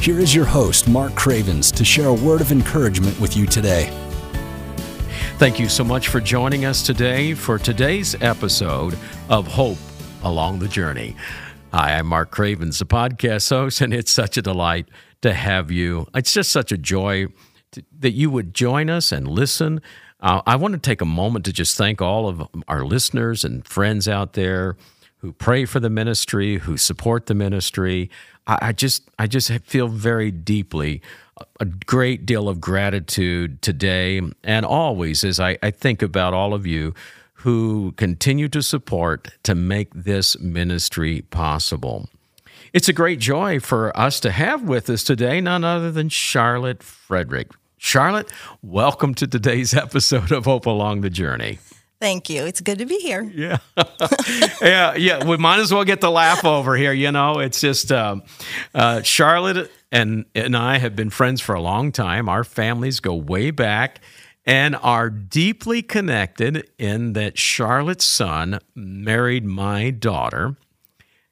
here is your host, Mark Cravens, to share a word of encouragement with you today. Thank you so much for joining us today for today's episode of Hope Along the Journey. Hi, I'm Mark Cravens, the podcast host, and it's such a delight to have you. It's just such a joy to, that you would join us and listen. Uh, I want to take a moment to just thank all of our listeners and friends out there who pray for the ministry, who support the ministry. I, I just I just feel very deeply a great deal of gratitude today and always as I, I think about all of you who continue to support to make this ministry possible. It's a great joy for us to have with us today none other than Charlotte Frederick. Charlotte, welcome to today's episode of Hope Along the Journey. Thank you. It's good to be here. Yeah. yeah. Yeah. We might as well get the laugh over here. You know, it's just um, uh, Charlotte and, and I have been friends for a long time. Our families go way back and are deeply connected in that Charlotte's son married my daughter.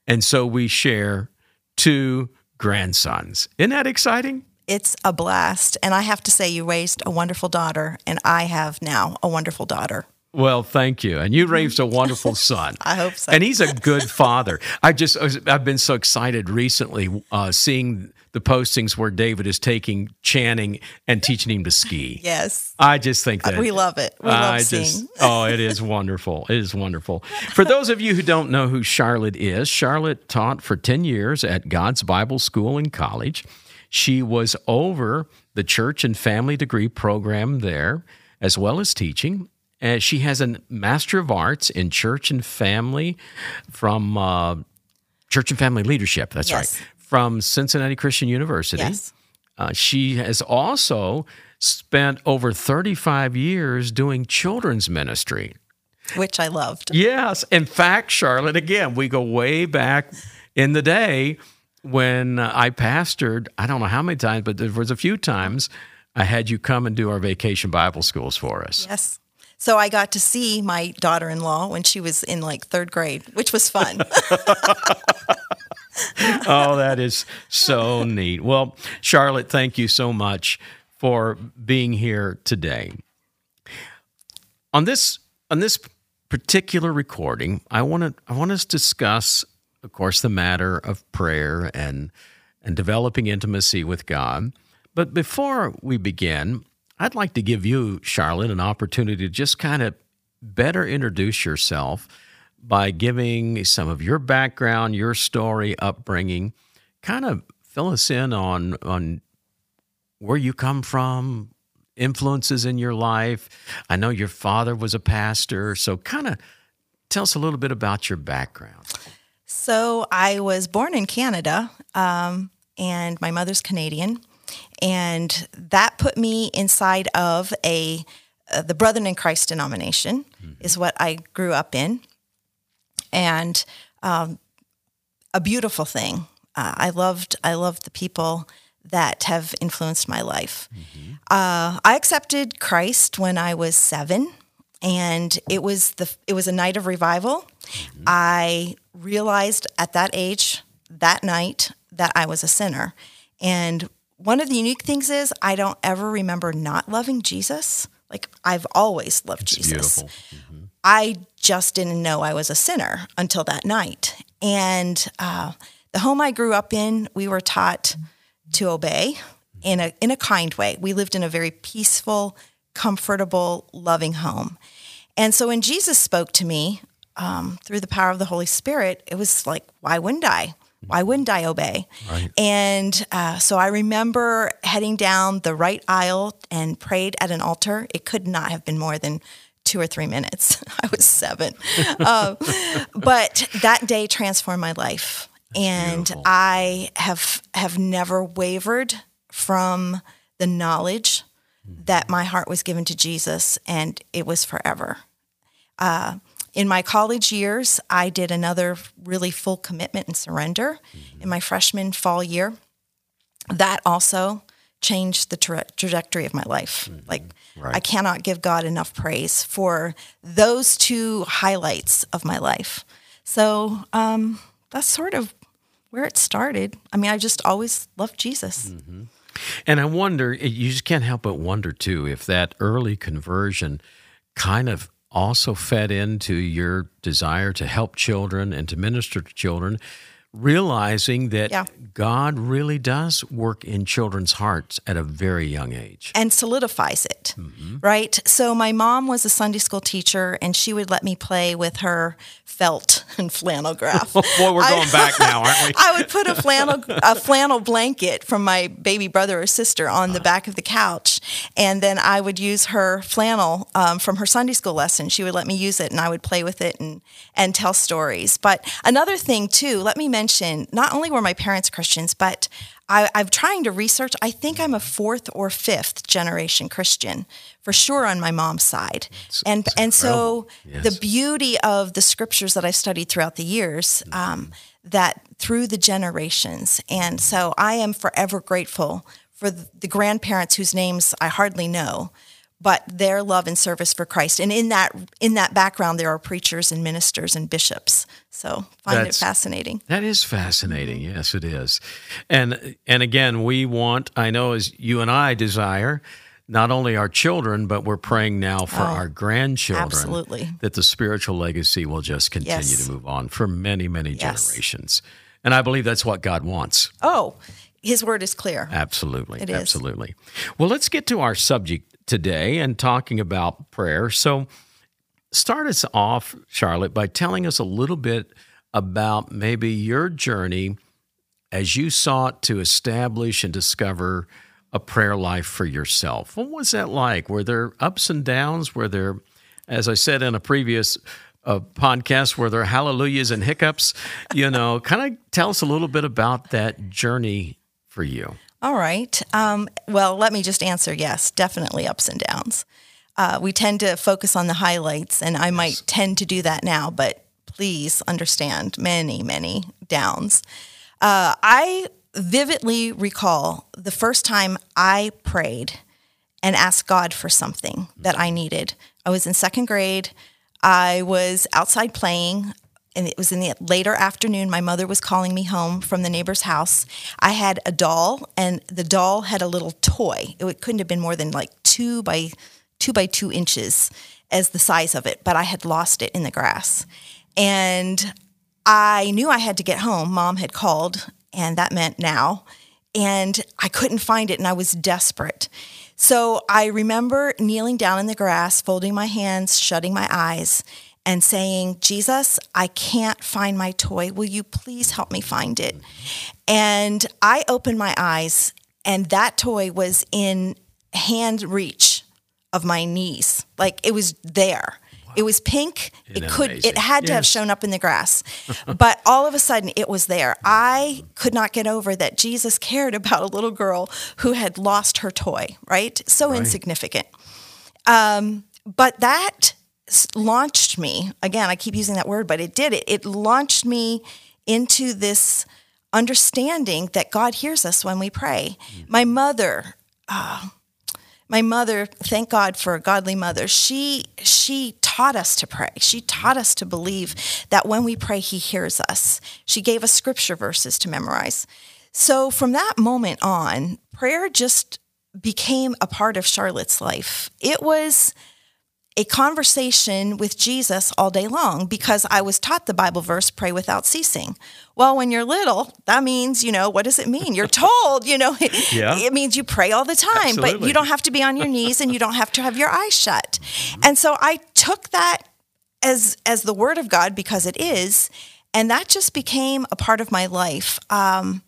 And so we share two grandsons. Isn't that exciting? It's a blast. And I have to say, you raised a wonderful daughter, and I have now a wonderful daughter. Well, thank you. And you raised a wonderful son. I hope so. And he's a good father. I just, I've been so excited recently uh, seeing the postings where David is taking Channing and teaching him to ski. Yes. I just think that we love it. We love I seeing. just, oh, it is wonderful. It is wonderful. For those of you who don't know who Charlotte is, Charlotte taught for 10 years at God's Bible School and College. She was over the church and family degree program there, as well as teaching. And she has a Master of Arts in Church and Family from uh, Church and Family Leadership. That's Yes. right. From Cincinnati Christian University. Yes. Uh, she has also spent over 35 years doing children's ministry. Which I loved. Yes. In fact, Charlotte, again, we go way back in the day when uh, I pastored, I don't know how many times, but there was a few times I had you come and do our vacation Bible schools for us. Yes. So I got to see my daughter in law when she was in like third grade, which was fun. oh, that is so neat. Well, Charlotte, thank you so much for being here today. On this on this particular recording, I want to I want us to discuss, of course, the matter of prayer and and developing intimacy with God. But before we begin, I'd like to give you, Charlotte, an opportunity to just kind of better introduce yourself by giving some of your background, your story, upbringing, kind of fill us in on on where you come from, influences in your life. I know your father was a pastor, so kind of tell us a little bit about your background. so I was born in Canada, um, and my mother's Canadian, and that put me inside of a uh, the Brethren in Christ denomination is what I grew up in, and um, a beautiful thing. Uh, I loved I loved the people that have influenced my life. Uh, I accepted Christ when I was seven, and it was the it was a night of revival. I realized at that age, that night, that I was a sinner, and one of the unique things is I don't ever remember not loving Jesus. Like I've always loved Jesus. I just didn't know I was a sinner until that night. And uh, the home I grew up in, we were taught to obey in a in a kind way. We lived in a very peaceful, comfortable, loving home. And so when Jesus spoke to me um, through the power of the Holy Spirit, it was like, why wouldn't I? Why wouldn't I obey? Right. And uh, so I remember heading down the right aisle and prayed at an altar. It could not have been more than two or three minutes. I was seven. uh, but that day transformed my life. and beautiful. I have have never wavered from the knowledge that my heart was given to Jesus and it was forever. Uh, in my college years, I did another really full commitment and surrender mm-hmm. in my freshman fall year. That also changed the tra- trajectory of my life. Mm-hmm. Like, right. I cannot give God enough praise for those two highlights of my life. So um, that's sort of where it started. I mean, I just always loved Jesus. Mm-hmm. And I wonder, you just can't help but wonder too, if that early conversion kind of also fed into your desire to help children and to minister to children realizing that yeah. God really does work in children's hearts at a very young age and solidifies it, mm-hmm. right? So, my mom was a Sunday school teacher, and she would let me play with her felt and flannel graph. Boy, we're going I, back now, aren't we? I would put a flannel a flannel blanket from my baby brother or sister on the back of the couch, and then I would use her flannel um, from her Sunday school lesson. She would let me use it, and I would play with it and and tell stories. But another thing too, let me mention mention, not only were my parents Christians, but I, am trying to research. I think I'm a fourth or fifth generation Christian for sure on my mom's side, it's, and it's and so yes. the beauty of the scriptures that I've studied throughout the years, um, that through the generations, and so I am forever grateful for the grandparents whose names I hardly know but their love and service for Christ. And in that in that background, there are preachers and ministers and bishops. So find That's, it fascinating. That is fascinating. Yes, it is. And and again, we want. I know as you and I desire. Not only our children, but we're praying now for oh, our grandchildren. Absolutely. That the spiritual legacy will just continue yes. to move on for many, many yes. generations. And I believe that's what God wants. Oh, his word is clear. Absolutely. It is. Absolutely. Well, let's get to our subject today and talking about prayer. So, start us off, Charlotte, by telling us a little bit about maybe your journey as you sought to establish and discover a prayer life for yourself. What was that like? Were there ups and downs? Were there, as I said in a previous uh, podcast, were there hallelujahs and hiccups? You know, kind of tell us a little bit about that journey for you. All right. Um, well, let me just answer yes, definitely ups and downs. Uh, we tend to focus on the highlights, and I might tend to do that now, but please understand many, many downs. Uh, I vividly recall the first time I prayed and asked God for something that I needed. I was in second grade. I was outside playing and it was in the later afternoon. My mother was calling me home from the neighbor's house. I had a doll, and the doll had a little toy. It couldn't have been more than like two by two by two inches as the size of it, but I had lost it in the grass. And I knew I had to get home. Mom had called, and that meant now. And I couldn't find it, and I was desperate. So I remember kneeling down in the grass, folding my hands, shutting my eyes, and saying, Jesus, I can't find my toy. Will you please help me find it? And I opened my eyes, and that toy was in hand reach of my knees. Like it was there. Wow. It was pink. Isn't it could amazing? it had to yes. have shown up in the grass. but all of a sudden it was there. I could not get over that Jesus cared about a little girl who had lost her toy, right? So right. insignificant. Um, but that launched me again i keep using that word but it did it it launched me into this understanding that god hears us when we pray. Mm. my mother uh, my mother thank god for a godly mother. She she taught us to pray. She taught us to believe that when we pray he hears us. She gave us scripture verses to memorize. So from that moment on prayer just became a part of charlotte's life. It was a conversation with Jesus all day long because I was taught the Bible verse, pray without ceasing. Well, when you're little, that means, you know, what does it mean? You're told, you know, yeah. it means you pray all the time, Absolutely. but you don't have to be on your knees and you don't have to have your eyes shut. And so I took that as as the word of God because it is, and that just became a part of my life. Um,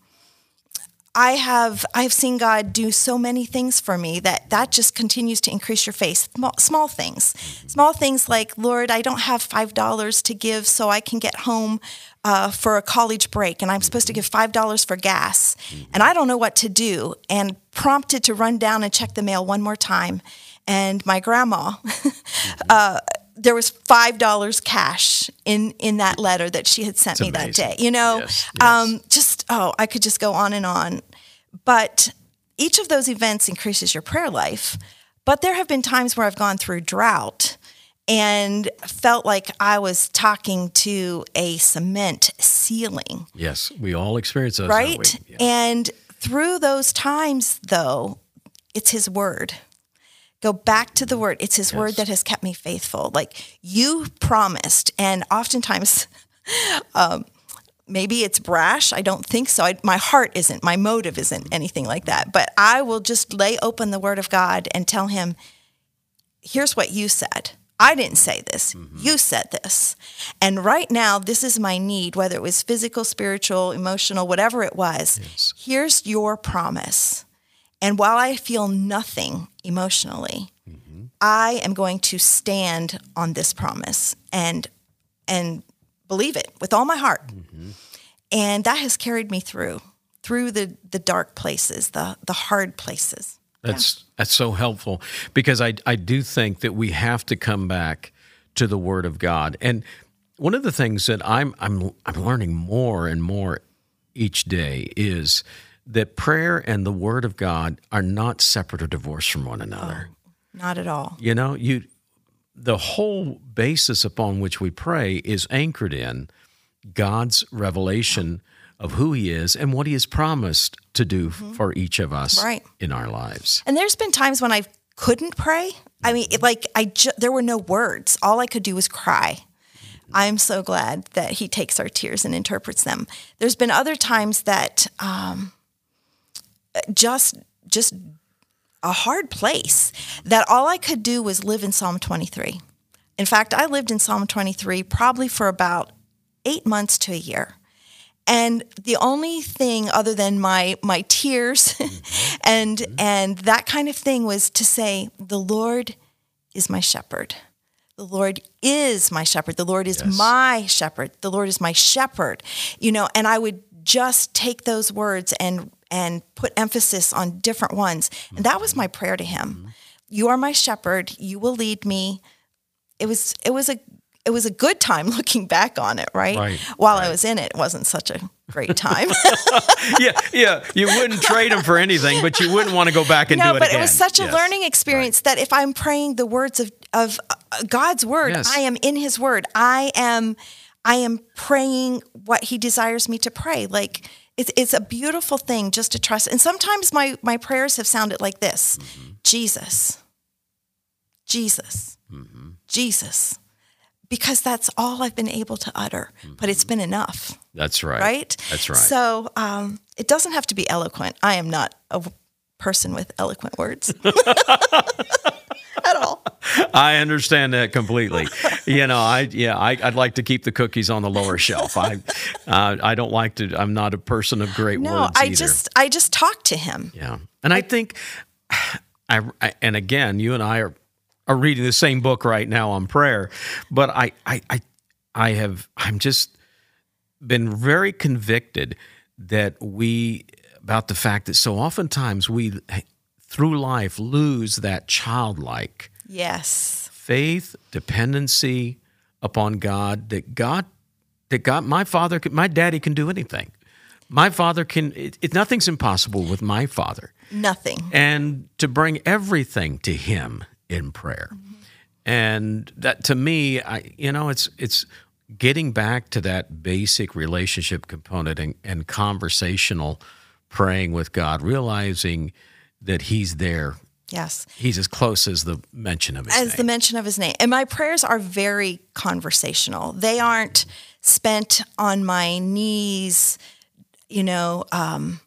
I have I have seen God do so many things for me that that just continues to increase your faith. Small, small things, small things like Lord, I don't have five dollars to give so I can get home uh, for a college break and I'm supposed to give $5 for gas and I don't know what to do and prompted to run down and check the mail one more time. And my grandma, uh, there was five dollars cash in in that letter that she had sent It's me that day. You know, Yes, yes. Um, just oh, I could just go on and on. But each of those events increases your prayer life. But there have been times where I've gone through drought and felt like I was talking to a cement ceiling Yes, we all experience those, right? Yeah. And through those times, though, it's His Word. Go back to the Word. It's His Word that has kept me faithful. Like you promised, and oftentimes, um, maybe it's brash. I don't think so. I, my heart isn't. My motive isn't anything like that. But I will just lay open the Word of God and tell Him, "Here's what you said." I didn't say this. Mm-hmm. You said this. And right now, this is my need, whether it was physical, spiritual, emotional, whatever it was. Here's your promise. And while I feel nothing emotionally, mm-hmm. I am going to stand on this promise and and believe it with all my heart. Mm-hmm. And that has carried me through through the the dark places, the the hard places. That's that's so helpful because I I do think that we have to come back to the Word of God. And one of the things that I'm I'm I'm learning more and more each day is that prayer and the Word of God are not separate or divorced from one another. Oh, not at all. You know, you the whole basis upon which we pray is anchored in God's revelation of who he is and what he has promised to do for each of us Mm-hmm. Right. in our lives. And there's been times when I couldn't pray. I mean, it, like I ju- there were no words. All I could do was cry. I'm so glad that he takes our tears and interprets them. There's been other times that um, just just a hard place that all I could do was live in Psalm 23. In fact, I lived in Psalm 23 probably for about eight months to a year. And the only thing other than my my tears mm-hmm. and mm-hmm. and that kind of thing was to say, the Lord is my shepherd. The Lord is my shepherd. The Lord is my shepherd. The Lord is my shepherd. You know, and I would just take those words and and put emphasis on different ones. And that was my prayer to him. You are my shepherd. You will lead me. It was it was a it was a good time looking back on it, right? Right, While I was in it, it wasn't such a great time. yeah, yeah. You wouldn't trade him for anything, but you wouldn't want to go back and no, do it but again. it was such a Yes. learning experience that if I'm praying the words of of uh, God's word, Yes. I am in His word. I am I am praying what He desires me to pray. Like it's it's a beautiful thing just to trust. And sometimes my my prayers have sounded like this: Mm-hmm. Jesus, Jesus, Mm-hmm. Jesus. Because that's all I've been able to utter, but it's been enough That's right. right? That's right. So um, it doesn't have to be eloquent. I am not a person with eloquent words at all. I understand that completely. you know, I yeah, I, I'd like to keep the cookies on the lower shelf. I uh, I don't like to. I'm not a person of great No, words No, I either. just I just talk to him. Yeah, and I think, I, I and again, you and I are are reading the same book right now on prayer, but I I I, I have I'm just been very convicted that we about the fact that so oftentimes we through life lose that childlike Yes. faith dependency upon God that God that God my father my daddy can do anything. My father can it, it, nothing's impossible with my father Nothing. and to bring everything to him in prayer mm-hmm. and that to me i you know it's it's getting back to that basic relationship component and, and conversational praying with god realizing that he's there Yes. he's as close as the mention of his name. As name the mention of his name. And my prayers are very conversational. They aren't spent on my knees, you know, um,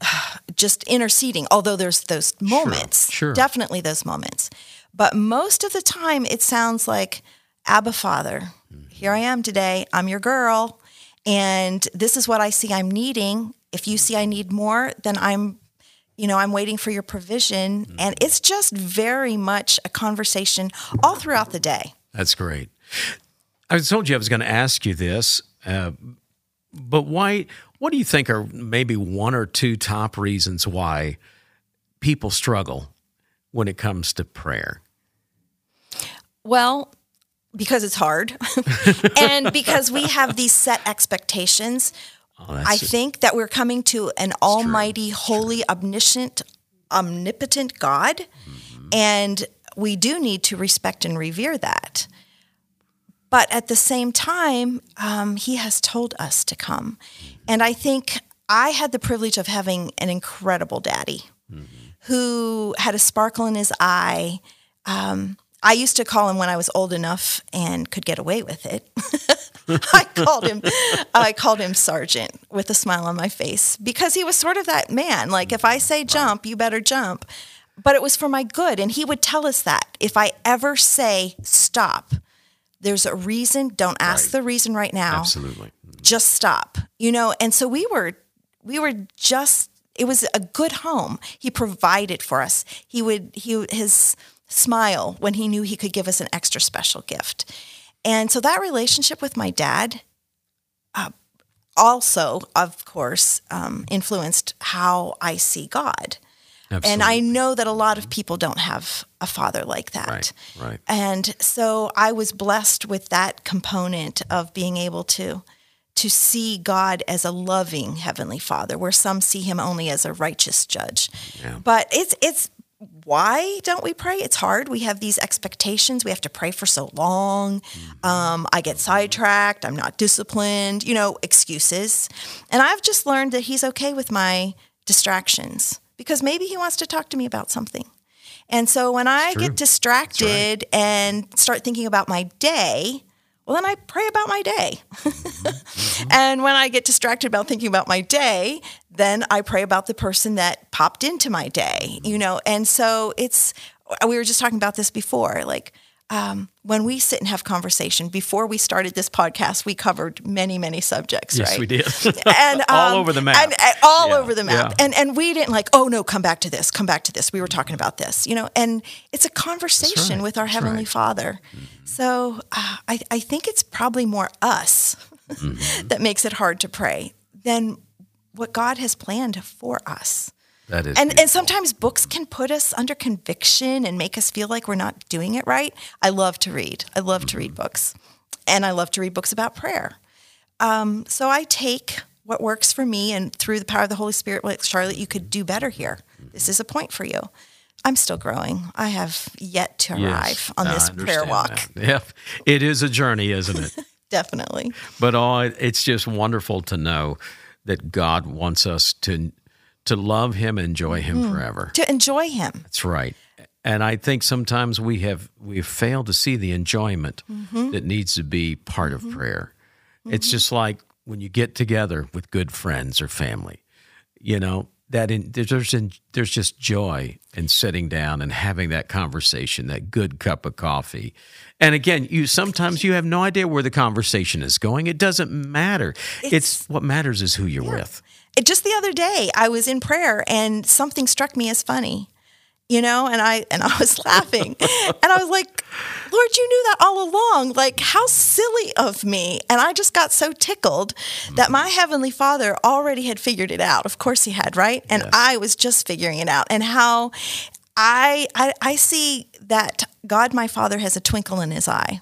just interceding, although there's those moments. sure. Definitely those moments. But most of the time, it sounds like, Abba Father, here I am today. I'm your girl. And this is what I see I'm needing. If you see I need more, then I'm you know, I'm waiting for your provision. And it's just very much a conversation all throughout the day. That's great. I told you I was going to ask you this Uh, but why? What do you think are maybe one or two top reasons why people struggle when it comes to prayer? Well, because it's hard and because we have these set expectations. Oh, I think that we're coming to an almighty, holy, omniscient, omnipotent God. Mm-hmm. And we do need to respect and revere that. But at the same time, um, He has told us to come. And I think I had the privilege of having an incredible daddy who had a sparkle in his eye. Um, I used to call him when I was old enough and could get away with it. I called him I called him sergeant with a smile on my face because he was sort of that man. Like if I say jump you better jump. But it was for my good and he would tell us that. If I ever say stop there's a reason. Don't ask Right. the reason right now. Absolutely. Mm-hmm. just stop you know? And so we were we were just it was a good home. He provided for us. He would he his smile when he knew he could give us an extra special gift and so that relationship with my dad uh, also of course um, influenced how i see god and i know that a lot of people don't have a father like that Right, right. and so I was blessed with that component of being able to to see God as a loving heavenly Father, where some see Him only as a righteous judge. Yeah. But it's it's why don't we pray? It's hard. We have these expectations. We have to pray for so long. Um, I get sidetracked. I'm not disciplined. You know, excuses. And I've just learned that He's okay with my distractions because maybe He wants to talk to me about something. And so when I get distracted and start thinking about my day, well, then I pray about my day. Mm-hmm. and when I get distracted about thinking about my day, then I pray about the person that popped into my day, you mm-hmm. know? And so it's, we were just talking about this before, like, um, when we sit and have conversation before we started this podcast, we covered many, many subjects, Yes, right? we did. and All um, over the map. and, and all Yeah, over the map. yeah. And and we didn't like, oh no, come back to this, come back to this. We were talking about this, you know. And it's a conversation right, with our that's heavenly right. Father. So uh, I I think it's probably more us Mm-hmm. that makes it hard to pray than what God has planned for us. That is And and sometimes books can put us under conviction and make us feel like we're not doing it right. I love to read. I love to read books, and I love to read books about prayer. Um, so I take what works for me, and through the power of the Holy Spirit, like Charlotte, you could do better here. This is a point for you. I'm still growing. I have yet to Yes, arrive on this prayer walk. that. Yeah, it is a journey, isn't it? Definitely. but oh, it's just wonderful to know that God wants us to to love Him, and enjoy Him Mm-hmm. forever. To enjoy Him. That's right. And I think sometimes we have we've failed to see the enjoyment Mm-hmm. that needs to be part of prayer. It's just like when you get together with good friends or family, you know that in, there's in, there's just joy in sitting down and having that conversation, that good cup of coffee. And again, you sometimes you have no idea where the conversation is going. It doesn't matter. It's, what matters is who you're with. Just the other day I was in prayer and something struck me as funny. You know, and I and I was laughing. and I was like, "Lord, you knew that all along. Like how silly of me." And I just got so tickled that my mm-hmm. heavenly Father already had figured it out. Of course he had, right? And I was just figuring it out. And how I I, I see that God my Father has a twinkle in his eye.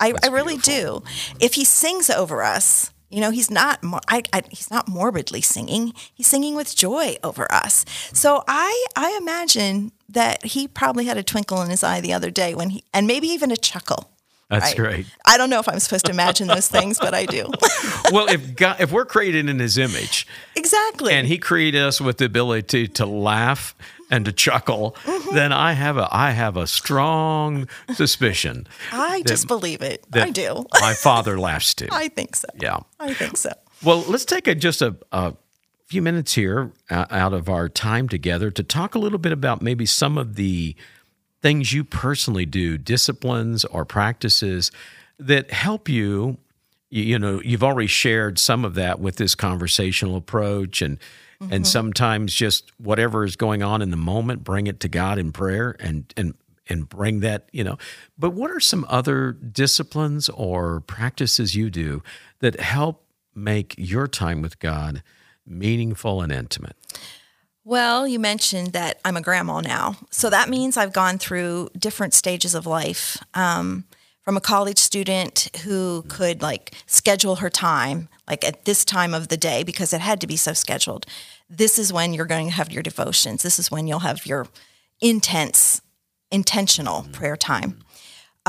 I, I really do. If he sings over us, you know, he's not I, I, he's not morbidly singing. He's singing with joy over us. So I I imagine that he probably had a twinkle in his eye the other day when he and maybe even a chuckle. That's right? great. I don't know if I'm supposed to imagine those things, but I do. well, if God, if we're created in His image, exactly. and he created us with the ability to, laugh and to chuckle, Mm-hmm. then I have a I have a strong suspicion I just believe it. I do. my father laughs too. I think so. yeah. I think so. Well, let's take a, just a, a few minutes here uh, out of our time together to talk a little bit about maybe some of the things you personally do, disciplines or practices that help you. You, know, you've already shared some of that with this conversational approach and and mm-hmm. sometimes just whatever is going on in the moment, bring it to God in prayer and and and bring that, you know. But what are some other disciplines or practices you do that help make your time with God meaningful and intimate? Well, you mentioned that I'm a grandma now. So that means I've gone through different stages of life. Um, from a college student who could like schedule her time, like at this time of the day, because it had to be so scheduled. This is when you're going to have your devotions. This is when you'll have your intense, intentional prayer time.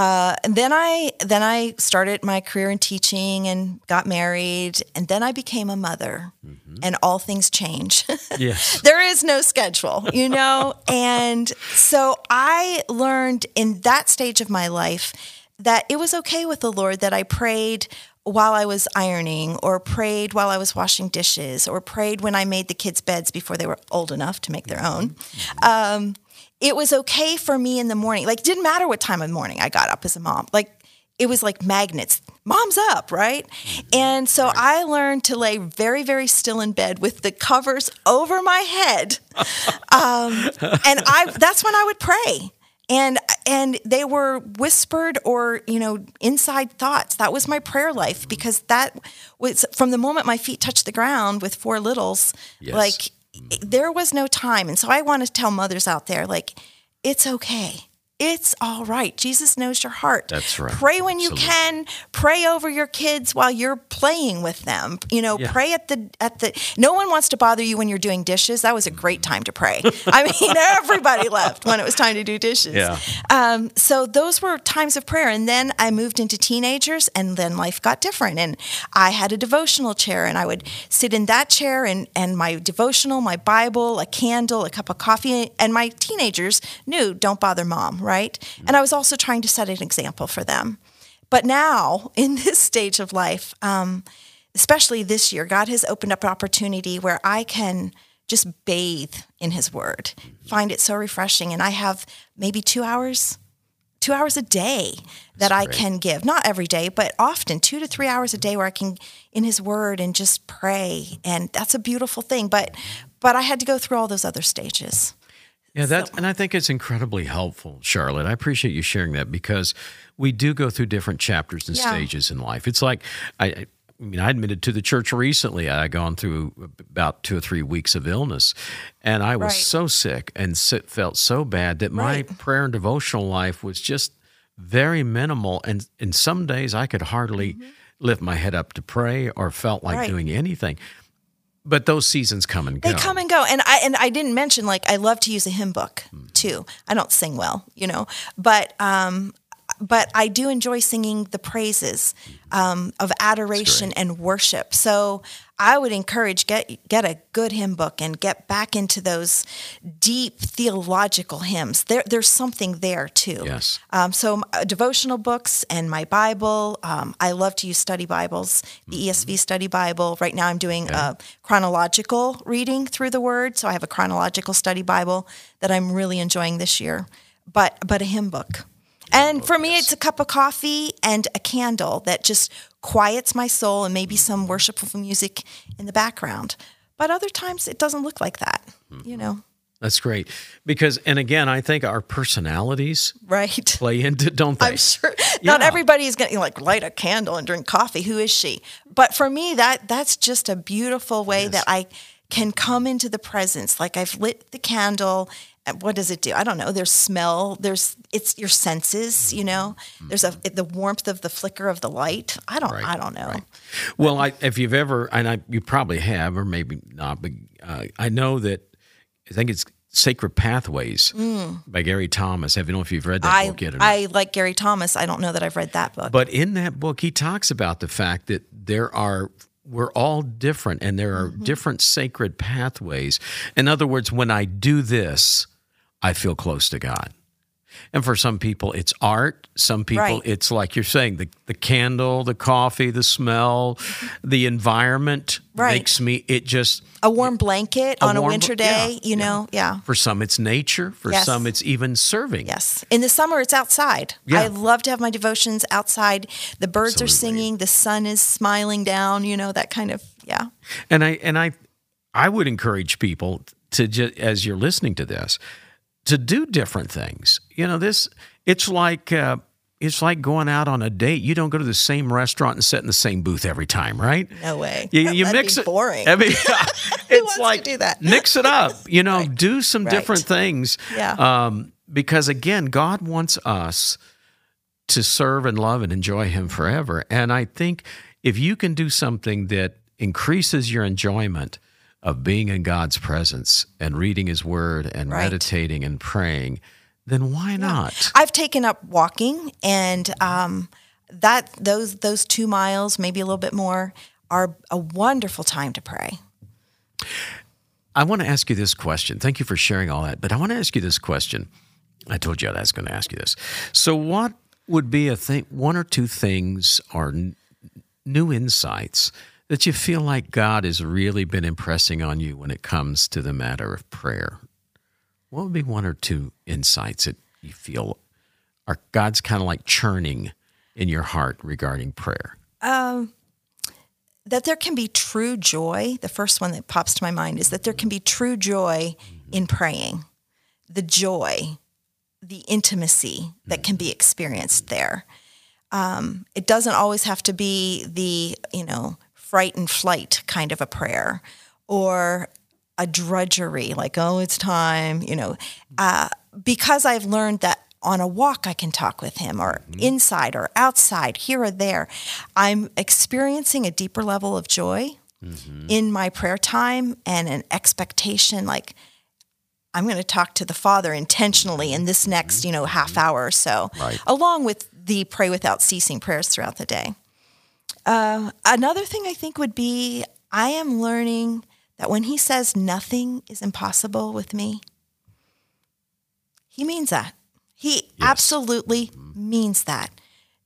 Uh, and then I then I started my career in teaching and got married, and then I became a mother, mm-hmm. and all things change. Yes, there is no schedule, you know, and so I learned in that stage of my life that it was okay with the Lord that I prayed while I was ironing, or prayed while I was washing dishes, or prayed when I made the kids' beds before they were old enough to make their own. Mm-hmm. Um, it was okay for me in the morning. Like, didn't matter what time of morning I got up as a mom. Like, it was like magnets. Mom's up, right? Mm-hmm. And so right. I learned to lay very, very still in bed with the covers over my head. um, and I that's when I would pray. And and they were whispered or, you know, inside thoughts. That was my prayer life because that was from the moment my feet touched the ground with four littles, yes. like there was no time. And so I want to tell mothers out there, like, it's okay it's all right. Jesus knows your heart. That's right. Pray when Absolutely. you can. Pray over your kids while you're playing with them. You know, yeah. pray at the at the. No one wants to bother you when you're doing dishes. That was a great time to pray. I mean, everybody left when it was time to do dishes. Yeah. Um, so those were times of prayer, and then I moved into teenagers, and then life got different, and I had a devotional chair, and I would sit in that chair, and and my devotional, my Bible, a candle, a cup of coffee, and my teenagers knew don't bother mom. Right? Right? Mm-hmm. And I was also trying to set an example for them. But now, in this stage of life, um, especially this year, God has opened up an opportunity where I can just bathe in His Word, find it so refreshing. And I have maybe two hours, two hours a day that That's I great. can give. Not every day, but often two to three hours a day where I can in His Word and just pray. And that's a beautiful thing. But but I had to go through all those other stages. Yeah, that so. and I think it's incredibly helpful, Charlotte. I appreciate you sharing that because we do go through different chapters and yeah. stages in life. It's like I, I mean, I admitted to the church recently. I had gone through about two or three weeks of illness, and I was right. so sick and felt so bad that my right. prayer and devotional life was just very minimal. And in some days, I could hardly mm-hmm. lift my head up to pray or felt like right. doing anything. But those seasons come and go. They come and go. And I and I didn't mention like I love to use a hymn book mm. too. I don't sing well, you know, but um, but I do enjoy singing the praises um, of adoration and worship. So I would encourage get get a good hymn book and get back into those deep theological hymns. There, there's something there too. Yes. Um, so uh, devotional books and my Bible. Um, I love to use study Bibles. The mm-hmm. ESV Study Bible. Right now, I'm doing okay. a chronological reading through the Word. So I have a chronological study Bible that I'm really enjoying this year. But but a hymn book. And for me, it's a cup of coffee and a candle that just quiets my soul and maybe some worshipful music in the background. But other times it doesn't look like that, mm-hmm. you know. That's great. Because, and again, I think our personalities right play into, don't they? I'm sure yeah. not everybody is going to like light a candle and drink coffee. Who is she? But for me, that that's just a beautiful way yes. that I can come into the presence. Like I've lit the candle what does it do? I don't know. There's smell. There's it's your senses. You know. There's a the warmth of the flicker of the light. I don't. Right, I don't know. Right. Well, I, if you've ever, and I, you probably have, or maybe not, but uh, I know that I think it's Sacred Pathways mm. by Gary Thomas. I don't know if you've read that I, book yet. I like Gary Thomas. I don't know that I've read that book. But in that book, he talks about the fact that there are we're all different and there are mm-hmm. different sacred pathways. In other words, when I do this, I feel close to God. And for some people, it's art. Some people, right. it's like you're saying the, the candle, the coffee, the smell, the environment right. makes me, it just. A warm blanket a on warm, a winter day, yeah, you know, yeah. yeah. For some, it's nature. For yes. some, it's even serving. Yes. In the summer, it's outside. Yeah. I love to have my devotions outside. The birds Absolutely. are singing, the sun is smiling down, you know, that kind of, yeah. And I, and I, I would encourage people to just, as you're listening to this, to do different things. You know, this it's like uh, it's like going out on a date. You don't go to the same restaurant and sit in the same booth every time, right? No way. You, you mix it. boring. I mean, it's like do that? mix it up. You know, do some Right. different things. Yeah. Um, because again, God wants us to serve and love and enjoy Him forever. And I think if you can do something that increases your enjoyment of being in God's presence and reading His Word and Right. meditating and praying, then why not? I've taken up walking, and um, that those those two miles, maybe a little bit more, are a wonderful time to pray. I want to ask you this question. Thank you for sharing all that. But I want to ask you this question. I told you I was going to ask you this. So, what would be a thing, one or two things or n- new insights that you feel like God has really been impressing on you when it comes to the matter of prayer? What would be one or two insights that you feel are God's kind of like churning in your heart regarding prayer? that there can be true joy. The first one that pops to my mind is that there can be true joy in praying. The joy, the intimacy that can be experienced there. Um, it doesn't always have to be the, you know, fright and flight kind of a prayer or a drudgery, like, oh, it's time, you know, uh, because I've learned that on a walk I can talk with him or mm-hmm. inside or outside, here or there. I'm experiencing a deeper level of joy mm-hmm. in my prayer time and an expectation like I'm going to talk to the Father intentionally in this next, mm-hmm. you know, half hour or so, Right. along with the pray without ceasing prayers throughout the day. Uh, another thing I think would be I am learning that when He says nothing is impossible with me, He means that. He absolutely means that.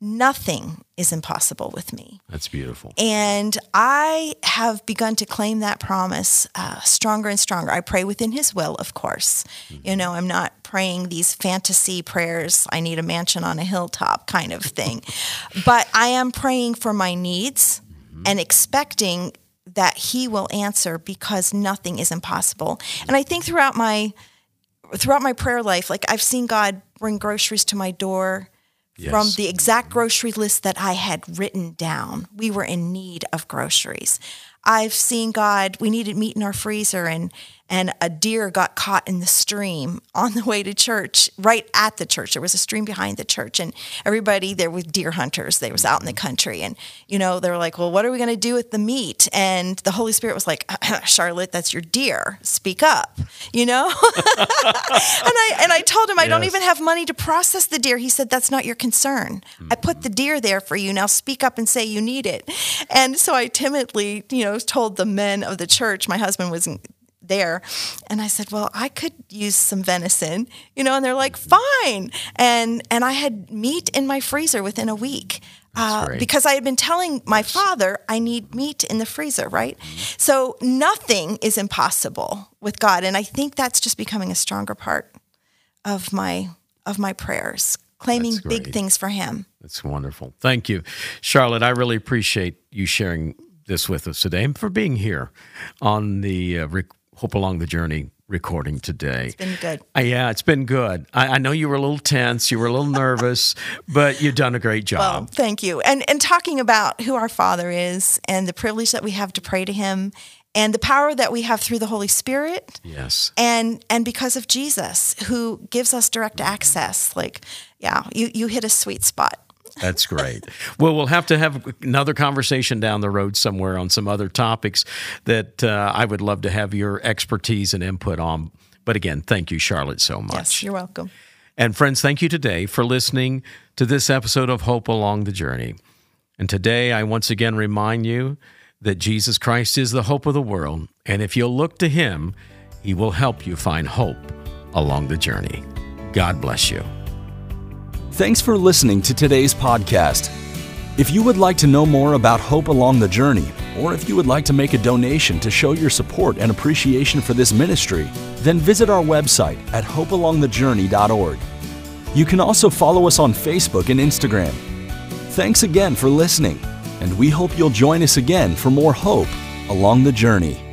Nothing is impossible with me. That's beautiful. And I have begun to claim that promise uh, stronger and stronger. I pray within His will, of course. You know, I'm not praying these fantasy prayers, I need a mansion on a hilltop kind of thing. but I am praying for my needs and expecting that He will answer because nothing is impossible. And I think throughout my throughout my prayer life, like I've seen God bring groceries to my door from the exact grocery list that I had written down. We were in need of groceries. I've seen God, we needed meat in our freezer and and a deer got caught in the stream on the way to church, right at the church. There was a stream behind the church and everybody there was deer hunters. They was out in the country and you know, they were like, "Well, what are we going to do with the meat?" And the Holy Spirit was like, "Charlotte, that's your deer. Speak up." You know? and I and I told him I don't even have money to process the deer. He said, That's not your concern. I mm-hmm. put the deer there for you. Now speak up and say you need it. And so I timidly, you know, told the men of the church, my husband wasn't there. And I said, Well, I could use some venison, you know, and they're like, Fine. And and I had meat in my freezer within a week. Uh, because I had been telling my father I need meat in the freezer, right? So nothing is impossible with God, and I think that's just becoming a stronger part of my of my prayers, claiming big things for Him. That's wonderful. Thank you, Charlotte. I really appreciate you sharing this with us today and for being here on the uh, Hope Along the Journey recording today. It's been good. Uh, yeah, it's been good. I, I know you were a little tense, you were a little nervous, but you've done a great job. Well, thank you. And and talking about who our Father is and the privilege that we have to pray to Him and the power that we have through the Holy Spirit yes. and and because of Jesus who gives us direct access. Like, yeah, you you hit a sweet spot. That's great. well, we'll have to have another conversation down the road somewhere on some other topics that uh, I would love to have your expertise and input on. But again, thank you, Charlotte, so much. Yes, you're welcome. And friends, thank you today for listening to this episode of Hope Along the Journey. And today I once again remind you that Jesus Christ is the hope of the world. And if you'll look to him, he will help you find hope along the journey. God bless you. Thanks for listening to today's podcast. If you would like to know more about Hope Along the Journey, or if you would like to make a donation to show your support and appreciation for this ministry, then visit our website at hopealongthejourney.org. You can also follow us on Facebook and Instagram. Thanks again for listening, and we hope you'll join us again for more hope along the journey.